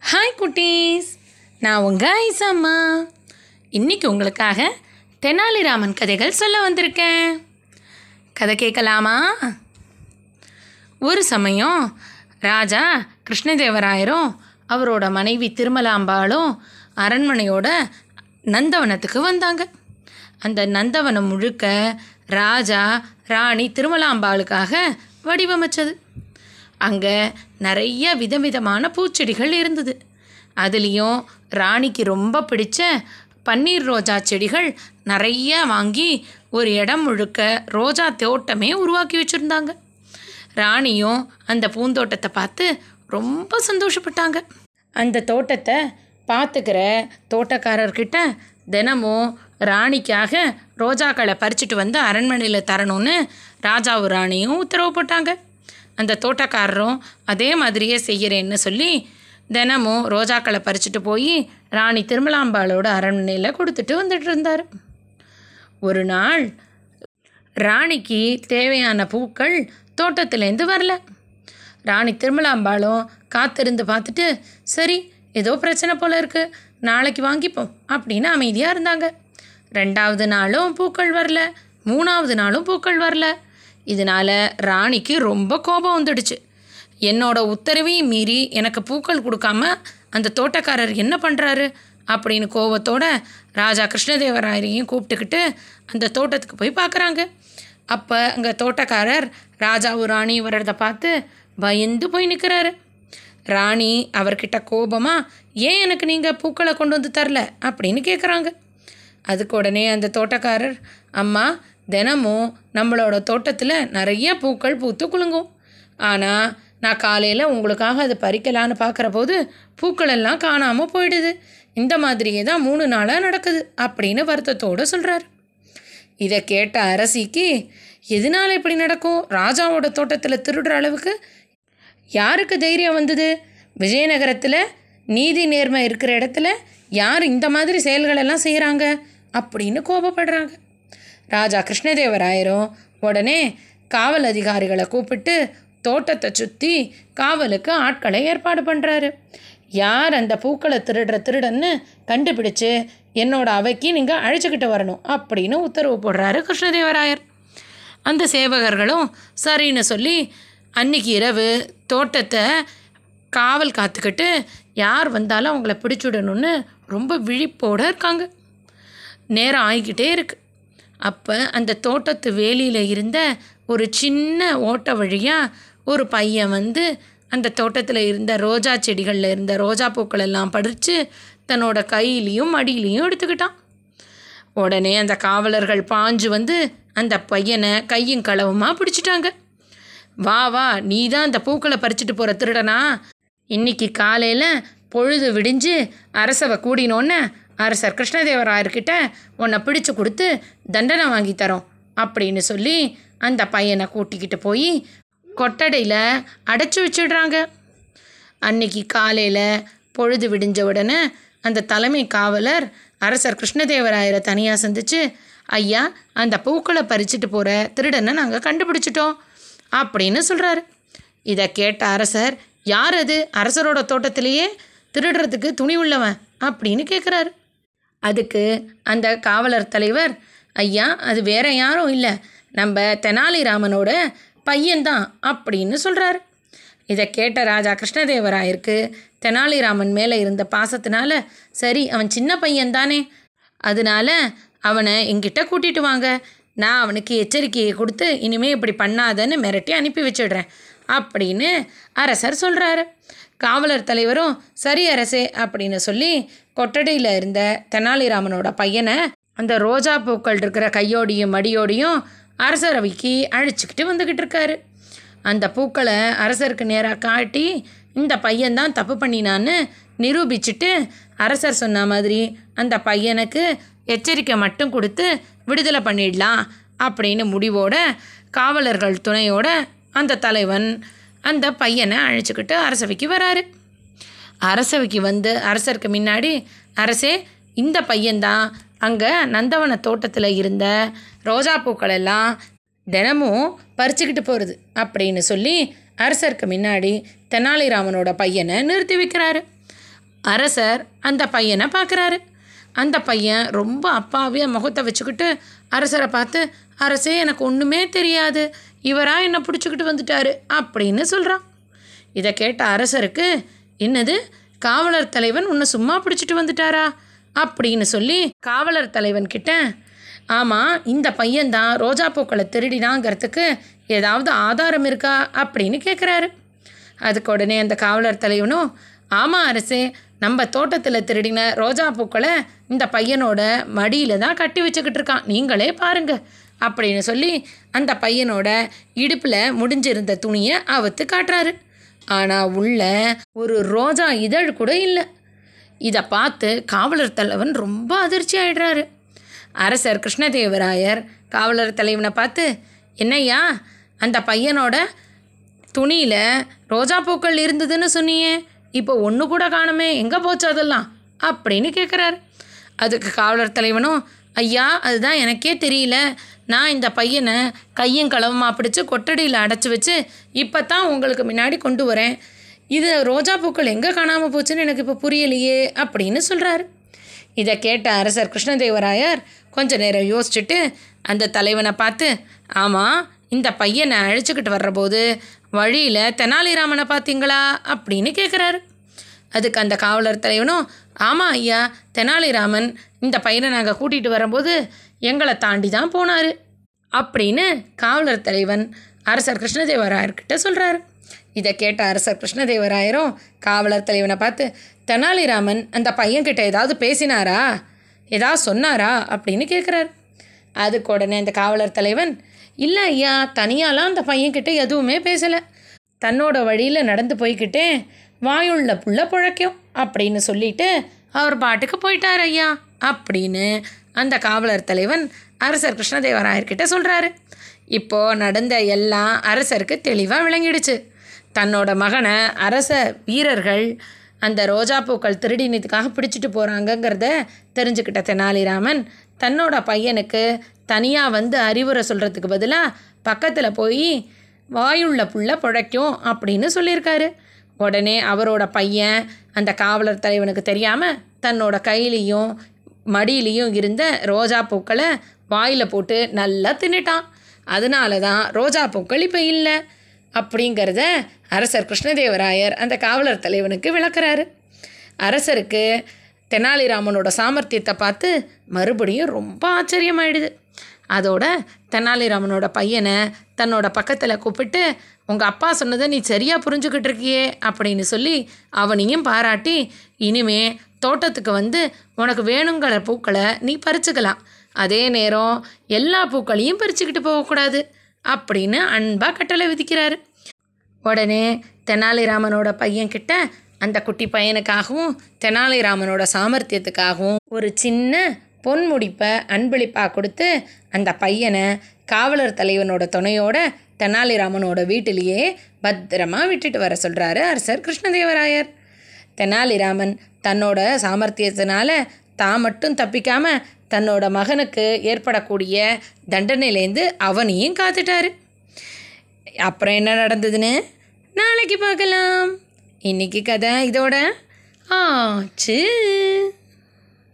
Hi குட்டீஸ். நான் உங்கள் ஐசம்மா இன்றைக்கி உங்களுக்காக தெனாலிராமன் கதைகள் சொல்ல வந்திருக்கேன். கதை கேட்கலாமா? ஒரு சமயம் ராஜா கிருஷ்ணதேவராயரும் அவரோட மனைவி திருமலாம்பாளும் அரண்மனையோட நந்தவனத்துக்கு வந்தாங்க. அந்த நந்தவனம் முழுக்க ராஜா ராணி திருமலாம்பாளுக்காக வடிவமைச்சது. அங்கே நிறைய விதவிதமான பூச்செடிகள் இருந்தது. அதுலேயும் ராணிக்கு ரொம்ப பிடிச்ச பன்னீர் ரோஜா செடிகள் நிறைய வாங்கி ஒரு இடம் முழுக்க ரோஜா தோட்டமே உருவாக்கி வச்சுருந்தாங்க. ராணியும் அந்த பூந்தோட்டத்தை பார்த்து ரொம்ப சந்தோஷப்பட்டாங்க. அந்த தோட்டத்தை பார்த்துக்கிற தோட்டக்காரர்கிட்ட தினமும் ராணிக்காக ரோஜாக்களை பறிச்சுட்டு வந்து அரண்மனையில் தரணும்னு ராஜாவும் ராணியும் உத்தரவு போட்டாங்க. அந்த தோட்டக்காரரும் அதே மாதிரியே செய்கிறேன்னு சொல்லி தினமும் ரோஜாக்களை பறிச்சுட்டு போய் ராணி திருமலாம்பாளோட அரண்மனையில் கொடுத்துட்டு வந்துட்டு இருந்தார். ஒரு நாள் ராணிக்கு தேவையான பூக்கள் தோட்டத்துலேருந்து வரல. ராணி திருமலாம்பாளும் காத்திருந்து பார்த்துட்டு சரி ஏதோ பிரச்சனை போல் இருக்குது நாளைக்கு வாங்கிப்போம் அப்படின்னு அமைதியாக இருந்தாங்க. ரெண்டாவது நாளும் பூக்கள் வரல. மூணாவது நாளும் பூக்கள் வரல. இதனால் ராணிக்கு ரொம்ப கோபம் வந்துடுச்சு. என்னோட உத்தரவையும் மீறி எனக்கு பூக்கள் கொடுக்காம அந்த தோட்டக்காரர் என்ன பண்ணுறாரு அப்படின்னு கோபத்தோட ராஜா கிருஷ்ணதேவராயரையும் கூப்பிட்டுக்கிட்டு அந்த தோட்டத்துக்கு போய் பார்க்குறாங்க. அப்போ அங்கே தோட்டக்காரர் ராஜாவும் ராணி வர்றதை பார்த்து பயந்து போய் நிற்கிறாரு ராணி அவர்கிட்ட கோபமாக ஏன் எனக்கு நீங்கள் பூக்களை கொண்டு வந்து தரல? அப்படின்னு கேட்குறாங்க அதுக்கு உடனே அந்த தோட்டக்காரர் அம்மா தினமும் நம்மளோட தோட்டத்தில் நிறைய பூக்கள் பூத்து குலுங்கும். ஆனால் நான் காலையில் உங்களுக்காக அதை பறிக்கலான்னு பார்க்குற போது பூக்கள் எல்லாம் காணாமல் போயிடுது. இந்த மாதிரியே தான் மூணு நாளாக நடக்குது அப்படின்னு வருத்தத்தோடு சொல்கிறார் இதை கேட்ட அரசிக்கு எதனால் இப்படி நடக்கும்? ராஜாவோட தோட்டத்தில் திருடுற அளவுக்கு யாருக்கு தைரியம் வந்தது? விஜயநகரத்தில் நீதி நேர்மை இருக்கிற இடத்துல யார் இந்த மாதிரி செயல்களெல்லாம் செய்கிறாங்க அப்படின்னு கோபப்படுறாங்க. ராஜா கிருஷ்ணதேவராயரும் உடனே காவல் அதிகாரிகளை கூப்பிட்டு தோட்டத்தை சுற்றி காவலுக்கு ஆட்களை ஏற்பாடு பண்ணுறாரு யார் அந்த பூக்களை திருடுற திருடன்னு கண்டுபிடிச்சு என்னோட அவைக்கு நீங்கள் அழைச்சிக்கிட்டு வரணும் அப்படின்னு உத்தரவு போடுறாரு கிருஷ்ணதேவராயர். அந்த சேவகர்களும் சரின்னு சொல்லி அன்னைக்கு இரவு தோட்டத்தை காவல் காத்துக்கிட்டு யார் வந்தாலும் அவங்கள பிடிச்சுடணும்னு ரொம்ப விழிப்போடு இருக்காங்க. நேரம் ஆகிக்கிட்டே இருக்குது அப்போ அந்த தோட்டத்து வேலியில் இருந்த ஒரு சின்ன ஓட்ட வழியாக ஒரு பையன் வந்து அந்த தோட்டத்தில் இருந்த ரோஜா செடிகளில் இருந்த ரோஜா பூக்கள் எல்லாம் பறித்து தன்னோட கையிலையும் மடியிலையும் எடுத்துக்கிட்டான். உடனே அந்த காவலர்கள் பாஞ்சு வந்து அந்த பையனை கையும் களவுமாக பிடிச்சிட்டாங்க. வா வா நீ தான் அந்த பூக்களை பறிச்சுட்டு போகிற திருடனா? இன்னைக்கு காலையில் பொழுது விடிஞ்சு அரசவை கூடினோன்னே அரசர் கிருஷ்ணதேவராயர்கிட்ட உன்னை பிடிச்சு கொடுத்து தண்டனை வாங்கி தரோம் அப்படின்னு சொல்லி அந்த பையனை கூட்டிக்கிட்டு போய் கொட்டடையில் அடைச்சி வச்சிடுறாங்க. அன்னைக்கு காலையில் பொழுது விடிஞ்ச உடனே அந்த தலைமை காவலர் அரசர் கிருஷ்ணதேவராயரை தனியாக சந்திச்சு ஐயா அந்த பூக்களை பறிச்சுட்டு போகிற திருடனை நாங்கள் கண்டுபிடிச்சிட்டோம் அப்படின்னு சொல்கிறாரு இதை கேட்ட அரசர் யார் அது? அரசரோட தோட்டத்திலேயே திருடுறதுக்கு துணி உள்ளவன்? அப்படின்னு கேட்குறாரு அதுக்கு அந்த காவலர் தலைவர் ஐயா அது வேற யாரும் இல்லை. நம்ம தெனாலிராமனோட பையன்தான் அப்படின்னு சொல்கிறாரு இதை கேட்ட ராஜா கிருஷ்ணதேவராயருக்கு தெனாலிராமன் மேலே இருந்த பாசத்தினால சரி அவன் சின்ன பையன் தானே அதனால அவனை எங்கிட்ட கூட்டிட்டு வாங்க. நான் அவனுக்கு எச்சரிக்கையை கொடுத்து இனிமேல் இப்படி பண்ணாதன்னு மிரட்டி அனுப்பி வச்சிடுறேன் அப்படின்னு அரசர் சொல்கிறாரு காவலர் தலைவரும் சரி அரசே அப்படின்னு சொல்லி கொட்டடியில் இருந்த தெனாலிராமனோட பையனை அந்த ரோஜா பூக்கள் இருக்கிற கையோடையும் மடியோடையும் அரசரவைக்கு அழைச்சிக்கிட்டு வந்துக்கிட்டு இருக்காரு. அந்த பூக்களை அரசருக்கு நேராக காட்டி இந்த பையன்தான் தப்பு பண்ணினான்னு நிரூபிச்சுட்டு அரசர் சொன்ன மாதிரி அந்த பையனுக்கு எச்சரிக்கை மட்டும் கொடுத்து விடுதலை பண்ணிடலாம் அப்படின்னு முடிவோட காவலர்கள் துணையோட அந்த தலைவன் அந்த பையனை அழைச்சிக்கிட்டு அரசவைக்கு வராரு. அரசவைக்கு வந்து அரசருக்கு முன்னாடி அரசே இந்த பையன்தான். அங்கே நந்தவன தோட்டத்தில் இருந்த ரோஜா பூக்கள் எல்லாம் தினமும் பறிச்சுக்கிட்டு போகிறது அப்படின்னு சொல்லி அரசருக்கு முன்னாடி தெனாலிராமனோட பையனை நிறுத்தி வைக்கிறாரு. அரசர் அந்த பையனை பார்க்குறாரு. அந்த பையன் ரொம்ப அப்பாவியாக முகத்தை வச்சுக்கிட்டு அரசரை பார்த்து அரசே எனக்கு ஒன்றுமே தெரியாது. இவராக என்னை பிடிச்சிக்கிட்டு வந்துட்டாரு அப்படின்னு சொல்கிறான் இதை கேட்ட அரசருக்கு என்னது? காவலர் தலைவன் உன்னை சும்மா பிடிச்சிட்டு வந்துட்டாரா? அப்படின்னு சொல்லி காவலர் தலைவன் கிட்ட ஆமாம் இந்த பையன்தான் ரோஜா பூக்களை திருடினாங்கிறதுக்கு ஏதாவது ஆதாரம் இருக்கா? அப்படின்னு கேட்குறாரு அதுக்கு உடனே அந்த காவலர் தலைவனும் ஆமாம் அரசே நம்ம தோட்டத்தில் திருடின ரோஜா பூக்களை இந்த பையனோட மடியில் தான் கட்டி வச்சுக்கிட்டு இருக்கான். நீங்களே பாருங்க அப்படின்னு சொல்லி அந்த பையனோட இடுப்பில் முடிஞ்சிருந்த துணியை அவுத்து காட்டுறாரு. ஆனால் உள்ள ஒரு ரோஜா இதழ் கூட இல்லை. இதை பார்த்து காவலர் தலைவன் ரொம்ப அதிர்ச்சி ஆயிடுறாரு. அரசர் கிருஷ்ணதேவராயர் காவலர் தலைவனை பார்த்து என்னய்யா அந்த பையனோட துணியில் ரோஜா பூக்கள் இருந்ததுன்னு சொன்னியே இப்போ ஒன்று கூட காணுமே எங்கே போச்சு அதெல்லாம்? அப்படின்னு கேட்குறாரு அதுக்கு காவலர் தலைவனும் ஐயா அதுதான் எனக்கே தெரியல. நான் இந்த பையனை கையும் களவுமாக பிடிச்சி கொட்டடியில் அடைச்சி வச்சு இப்போ தான் உங்களுக்கு முன்னாடி கொண்டு வரேன். இது ரோஜா பூக்கள் எங்கே காணாமல் போச்சுன்னு எனக்கு இப்போ புரியலையே அப்படின்னு சொல்கிறாரு இதை கேட்ட அரசர் கிருஷ்ணதேவராயர் கொஞ்ச நேரம் யோசிச்சுட்டு அந்த தலைவனை பார்த்து ஆமாம் இந்த பையனை அழைச்சிக்கிட்டு வர்றபோது வழியில் தெனாலிராமனை பார்த்தீங்களா? அப்படின்னு கேட்குறாரு அதுக்கு அந்த காவலர் தலைவனும் ஆமாம் ஐயா தெனாலிராமன் இந்த பையனை நாங்கள் கூட்டிகிட்டு வரும்போது எங்களை தாண்டி தான் போனார் அப்படின்னு காவலர் தலைவன் அரசர் கிருஷ்ணதேவராயர்கிட்ட சொல்கிறாரு இதை கேட்ட அரசர் கிருஷ்ணதேவராயரும் காவலர் தலைவனை பார்த்து தெனாலிராமன் அந்த பையன்கிட்ட ஏதாவது பேசினாரா? ஏதாவது சொன்னாரா? அப்படின்னு கேட்குறாரு அதுக்கு உடனே அந்த காவலர் தலைவன் இல்லை ஐயா தனியாலாம் அந்த பையன்கிட்ட எதுவுமே பேசலை. தன்னோட வழியில் நடந்து போய்கிட்டே வாயுள்ள புள்ள புழைக்கும். அப்படின்னு சொல்லிட்டு அவர் பாட்டுக்கு போயிட்டார் ஐயா அப்படின்னு அந்த காவலர் தலைவன் அரசர் கிருஷ்ணதேவராயர்கிட்ட சொல்கிறாரு இப்போது நடந்த எல்லாம் அரசருக்கு தெளிவாக விளங்கிடுச்சு. தன்னோட மகனை அரச வீரர்கள் அந்த ரோஜா பூக்கள் திருடினதுக்காக பிடிச்சிட்டு போகிறாங்கங்கிறத தெரிஞ்சுக்கிட்ட தெனாலிராமன் தன்னோட பையனுக்கு தனியாக வந்து அறிவுரை சொல்கிறதுக்கு பதிலாக பக்கத்தில் போய் வாயுள்ள புள்ள புழைக்கும் அப்படின்னு சொல்லியிருக்காரு. உடனே அவரோட பையன் அந்த காவலர் தலைவனுக்கு தெரியாமல் தன்னோட கையிலையும் மடியிலையும் இருந்த ரோஜா பூக்களை வாயில் போட்டு நல்லா தின்னுட்டான். அதனால தான் ரோஜா பூக்கள் இப்போ இல்லை அப்படிங்கிறத அரசர் கிருஷ்ணதேவராயர் அந்த காவலர் தலைவனுக்கு விளக்குறாரு. அரசருக்கு தெனாலிராமனோட சாமர்த்தியத்தை பார்த்து மறுபடியும் ரொம்ப ஆச்சரியமாயிடுது. அதோட தெனாலிராமனோட பையனை தன்னோட பக்கத்தில் கூப்பிட்டு உங்கள் அப்பா சொன்னதை நீ சரியாக புரிஞ்சுக்கிட்டு இருக்கியே அப்படின்னு சொல்லி அவனையும் பாராட்டி இனிமே தோட்டத்துக்கு வந்து உனக்கு வேணுங்கிற பூக்களை நீ பறிச்சுக்கலாம். அதே நேரம் எல்லா பூக்களையும் பறிச்சுக்கிட்டு போகக்கூடாது அப்படின்னு அன்பாக கட்டளை விதிக்கிறாரு. உடனே தெனாலிராமனோட பையன்கிட்ட அந்த குட்டி பையனுக்காகவும் தெனாலிராமனோட சாமர்த்தியத்துக்காகவும் ஒரு சின்ன பொன் முடிப்பை அன்பளிப்பாக கொடுத்து அந்த பையனை காவலர் தலைவனோட துணையோட தெனாலிராமனோட வீட்டிலேயே பத்திரமா விட்டுட்டு வர சொல்கிறாரு அரசர் கிருஷ்ணதேவராயர். தெனாலிராமன் தன்னோட சாமர்த்தியத்தினால தான் மட்டும் தப்பிக்காமல் தன்னோட மகனுக்கு ஏற்படக்கூடிய தண்டனையிலேருந்து அவனையும் காத்துட்டாரு. அப்புறம் என்ன நடந்ததுன்னு? நாளைக்கு பார்க்கலாம். இன்னைக்கு கதை இதோட ஆச்சு.